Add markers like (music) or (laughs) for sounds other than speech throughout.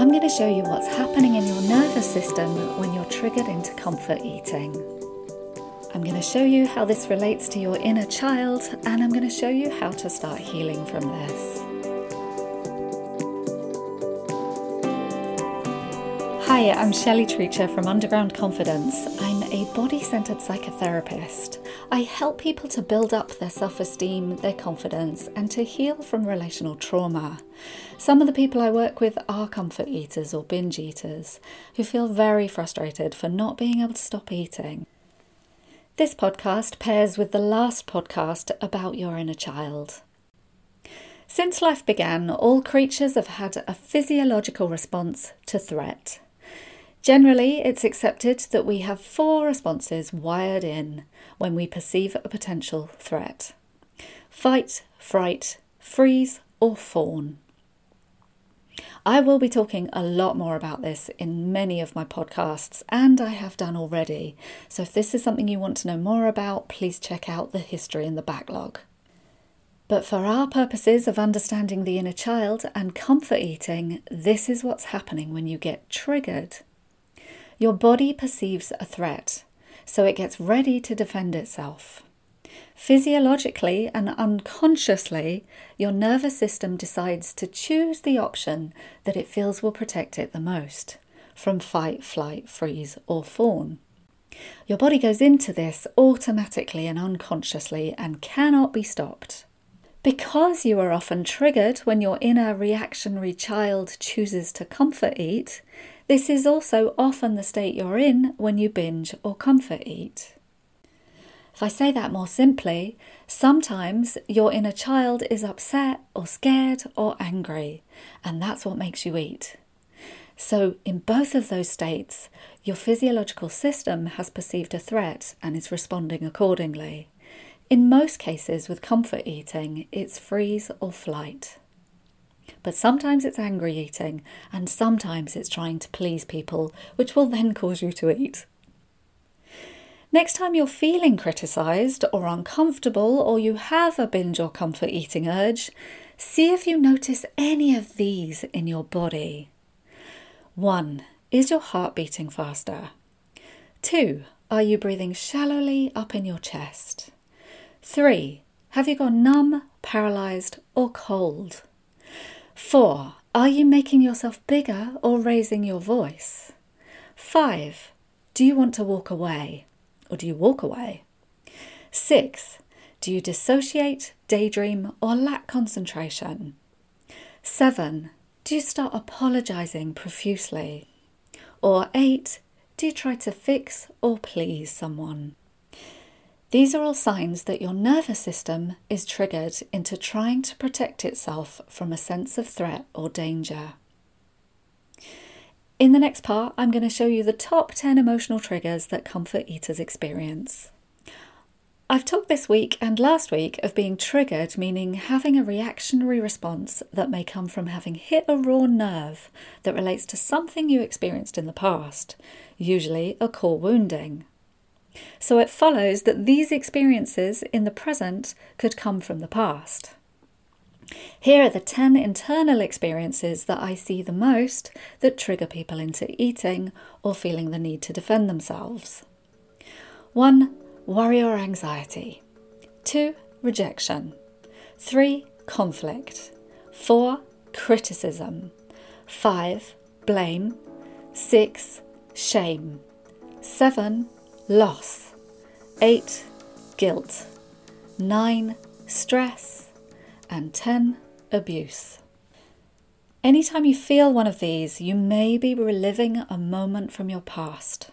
I'm going to show you what's happening in your nervous system when you're triggered into comfort eating. I'm going to show you how this relates to your inner child, and I'm going to show you how to start healing from this. Hi, I'm Shelley Treacher from Underground Confidence. I'm a body centered psychotherapist. I help people to build up their self esteem, their confidence, and to heal from relational trauma. Some of the people I work with are comfort eaters or binge eaters who feel very frustrated for not being able to stop eating. This podcast pairs with the last podcast about your inner child. Since life began, all creatures have had a physiological response to threat. Generally, it's accepted that we have four responses wired in when we perceive a potential threat fight, fright, freeze, or fawn. I will be talking a lot more about this in many of my podcasts, and I have done already. So if this is something you want to know more about, please check out the history in the backlog. But for our purposes of understanding the inner child and comfort eating, this is what's happening when you get triggered. Your body perceives a threat, so it gets ready to defend itself. Physiologically and unconsciously, your nervous system decides to choose the option that it feels will protect it the most from fight, flight, freeze, or fawn. Your body goes into this automatically and unconsciously and cannot be stopped. Because you are often triggered when your inner reactionary child chooses to comfort eat, this is also often the state you're in when you binge or comfort eat. If I say that more simply, sometimes your inner child is upset or scared or angry, and that's what makes you eat. So, in both of those states, your physiological system has perceived a threat and is responding accordingly. In most cases, with comfort eating, it's freeze or flight. But sometimes it's angry eating, and sometimes it's trying to please people, which will then cause you to eat. Next time you're feeling criticised or uncomfortable, or you have a binge or comfort eating urge, see if you notice any of these in your body. 1. Is your heart beating faster? 2. Are you breathing shallowly up in your chest? 3. Have you gone numb, paralysed, or cold? 4. Are you making yourself bigger or raising your voice? 5. Do you want to walk away? or do you walk away? Six, do you dissociate, daydream, or lack concentration? Seven, do you start apologizing profusely? Or eight, do you try to fix or please someone? These are all signs that your nervous system is triggered into trying to protect itself from a sense of threat or danger. In the next part, I'm going to show you the top 10 emotional triggers that comfort eaters experience. I've talked this week and last week of being triggered, meaning having a reactionary response that may come from having hit a raw nerve that relates to something you experienced in the past, usually a core wounding. So it follows that these experiences in the present could come from the past. Here are the 10 internal experiences that I see the most that trigger people into eating or feeling the need to defend themselves. 1. Worry or anxiety. 2. Rejection. 3. Conflict. 4. Criticism. 5. Blame. 6. Shame. 7. Loss. 8. Guilt. 9. Stress and 10. Abuse. Anytime you feel one of these, you may be reliving a moment from your past.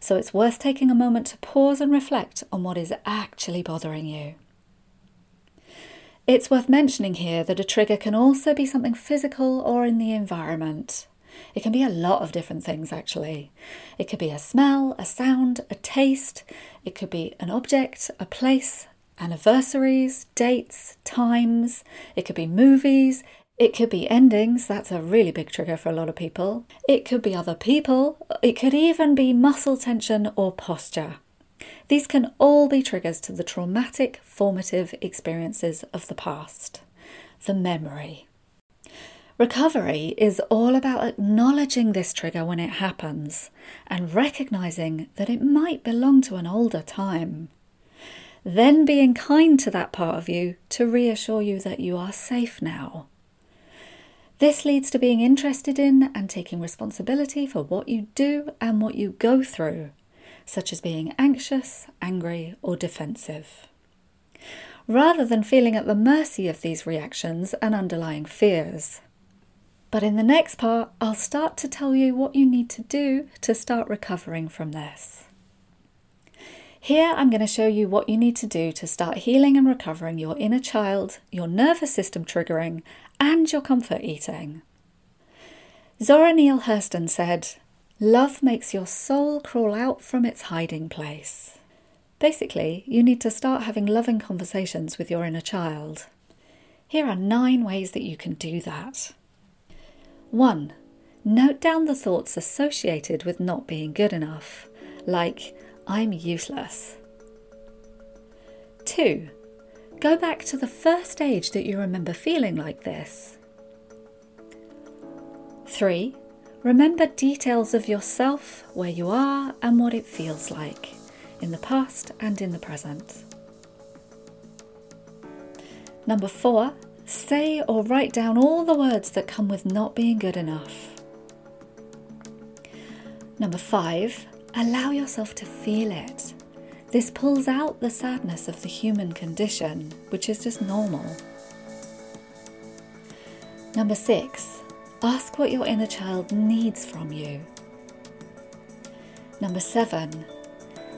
So it's worth taking a moment to pause and reflect on what is actually bothering you. It's worth mentioning here that a trigger can also be something physical or in the environment. It can be a lot of different things, actually. It could be a smell, a sound, a taste. It could be an object, a place, anniversaries, dates, times. It could be movies. It could be endings. That's a really big trigger for a lot of people. It could be other people. It could even be muscle tension or posture. These can all be triggers to the traumatic, formative experiences of the past. The memory. Recovery is all about acknowledging this trigger when it happens and recognizing that it might belong to an older time. Then being kind to that part of you to reassure you that you are safe now. This leads to being interested in and taking responsibility for what you do and what you go through, such as being anxious, angry, or defensive. Rather than feeling at the mercy of these reactions and underlying fears. But in the next part, I'll start to tell you what you need to do to start recovering from this. Here, I'm going to show you what you need to do to start healing and recovering your inner child, your nervous system triggering, and your comfort eating. Zora Neale Hurston said, Love makes your soul crawl out from its hiding place. Basically, you need to start having loving conversations with your inner child. Here are nine ways that you can do that. 1. Note down the thoughts associated with not being good enough, like, I'm useless. 2. Go back to the first age that you remember feeling like this. 3. Remember details of yourself, where you are, and what it feels like, in the past and in the present. Number 4. Say or write down all the words that come with not being good enough. Number five, allow yourself to feel it. This pulls out the sadness of the human condition, which is just normal. Number six, ask what your inner child needs from you. Number seven,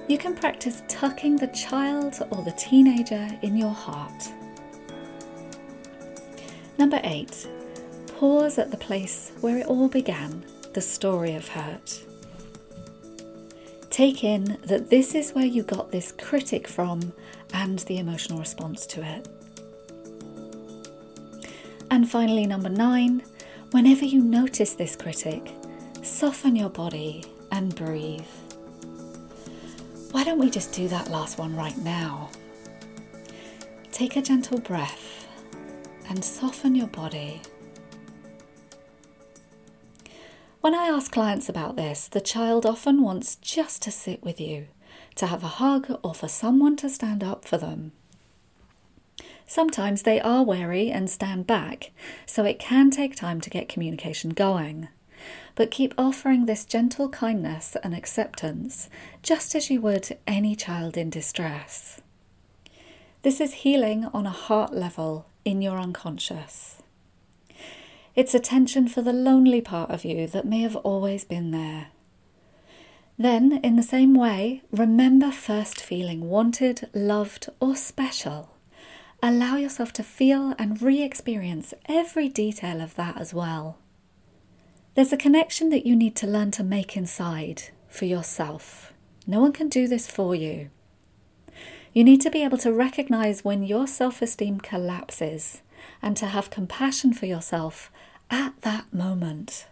you can practice tucking the child or the teenager in your heart. Number eight, pause at the place where it all began, the story of hurt. Take in that this is where you got this critic from and the emotional response to it. And finally, number nine, whenever you notice this critic, soften your body and breathe. Why don't we just do that last one right now? Take a gentle breath and soften your body. When I ask clients about this, the child often wants just to sit with you, to have a hug, or for someone to stand up for them. Sometimes they are wary and stand back, so it can take time to get communication going. But keep offering this gentle kindness and acceptance, just as you would any child in distress. This is healing on a heart level in your unconscious. It's attention for the lonely part of you that may have always been there. Then, in the same way, remember first feeling wanted, loved, or special. Allow yourself to feel and re experience every detail of that as well. There's a connection that you need to learn to make inside for yourself. No one can do this for you. You need to be able to recognize when your self esteem collapses and to have compassion for yourself at that moment.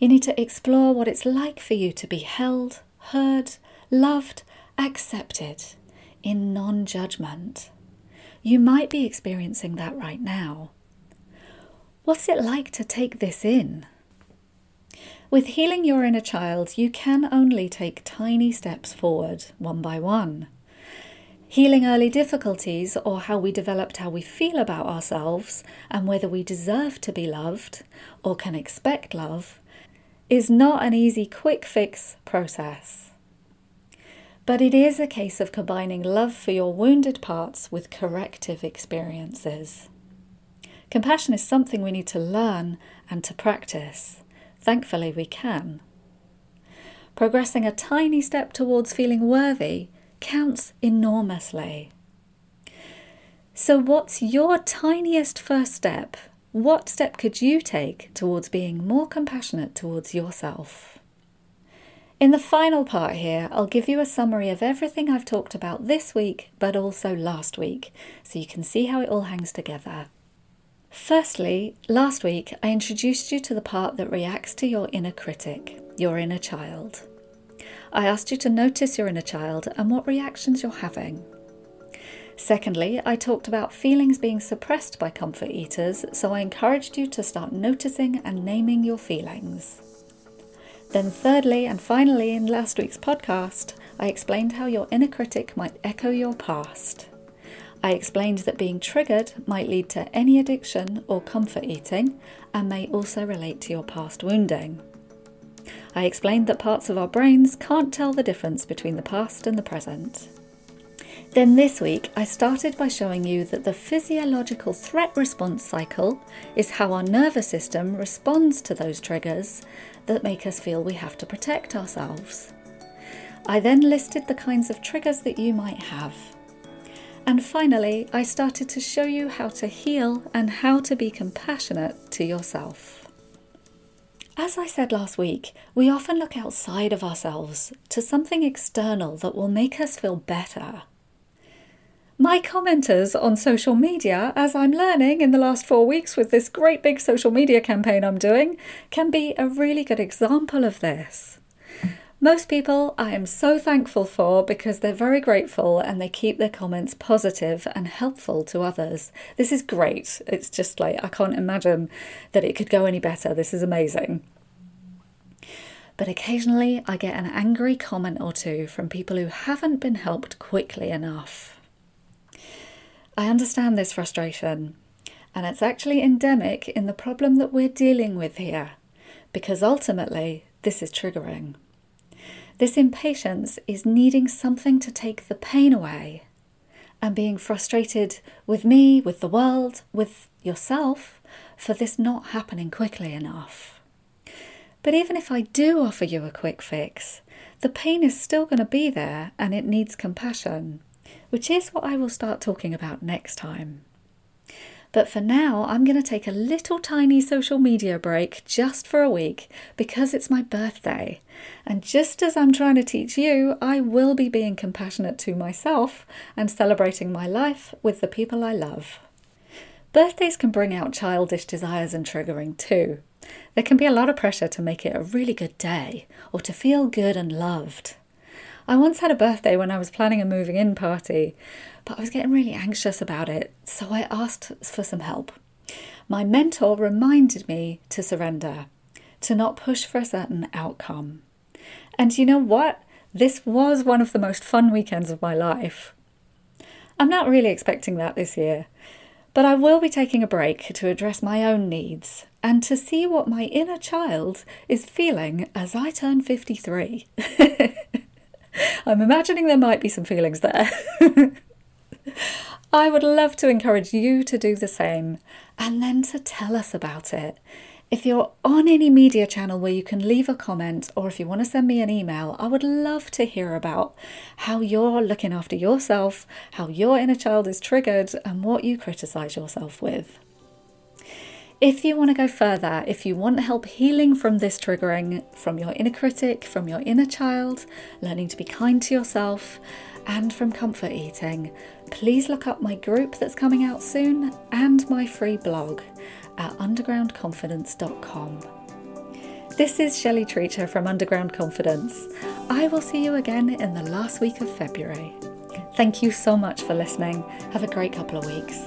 You need to explore what it's like for you to be held, heard, loved, accepted in non judgment. You might be experiencing that right now. What's it like to take this in? With healing your inner child, you can only take tiny steps forward, one by one. Healing early difficulties, or how we developed how we feel about ourselves and whether we deserve to be loved or can expect love, is not an easy quick fix process. But it is a case of combining love for your wounded parts with corrective experiences. Compassion is something we need to learn and to practice. Thankfully, we can. Progressing a tiny step towards feeling worthy counts enormously. So, what's your tiniest first step? What step could you take towards being more compassionate towards yourself? In the final part here, I'll give you a summary of everything I've talked about this week, but also last week, so you can see how it all hangs together. Firstly, last week I introduced you to the part that reacts to your inner critic, your inner child. I asked you to notice your inner child and what reactions you're having. Secondly, I talked about feelings being suppressed by comfort eaters, so I encouraged you to start noticing and naming your feelings. Then, thirdly and finally, in last week's podcast, I explained how your inner critic might echo your past. I explained that being triggered might lead to any addiction or comfort eating and may also relate to your past wounding. I explained that parts of our brains can't tell the difference between the past and the present. Then this week, I started by showing you that the physiological threat response cycle is how our nervous system responds to those triggers that make us feel we have to protect ourselves. I then listed the kinds of triggers that you might have. And finally, I started to show you how to heal and how to be compassionate to yourself. As I said last week, we often look outside of ourselves to something external that will make us feel better. My commenters on social media, as I'm learning in the last four weeks with this great big social media campaign I'm doing, can be a really good example of this. Most people I am so thankful for because they're very grateful and they keep their comments positive and helpful to others. This is great. It's just like I can't imagine that it could go any better. This is amazing. But occasionally I get an angry comment or two from people who haven't been helped quickly enough. I understand this frustration, and it's actually endemic in the problem that we're dealing with here, because ultimately this is triggering. This impatience is needing something to take the pain away and being frustrated with me, with the world, with yourself for this not happening quickly enough. But even if I do offer you a quick fix, the pain is still going to be there and it needs compassion, which is what I will start talking about next time. But for now, I'm going to take a little tiny social media break just for a week because it's my birthday. And just as I'm trying to teach you, I will be being compassionate to myself and celebrating my life with the people I love. Birthdays can bring out childish desires and triggering too. There can be a lot of pressure to make it a really good day or to feel good and loved. I once had a birthday when I was planning a moving in party, but I was getting really anxious about it, so I asked for some help. My mentor reminded me to surrender, to not push for a certain outcome. And you know what? This was one of the most fun weekends of my life. I'm not really expecting that this year, but I will be taking a break to address my own needs and to see what my inner child is feeling as I turn 53. (laughs) (laughs) I'm imagining there might be some feelings there. (laughs) I would love to encourage you to do the same and then to tell us about it. If you're on any media channel where you can leave a comment or if you want to send me an email, I would love to hear about how you're looking after yourself, how your inner child is triggered, and what you criticize yourself with. If you want to go further, if you want help healing from this triggering, from your inner critic, from your inner child, learning to be kind to yourself, and from comfort eating, please look up my group that's coming out soon and my free blog at undergroundconfidence.com. This is Shelley Treacher from Underground Confidence. I will see you again in the last week of February. Thank you so much for listening. Have a great couple of weeks.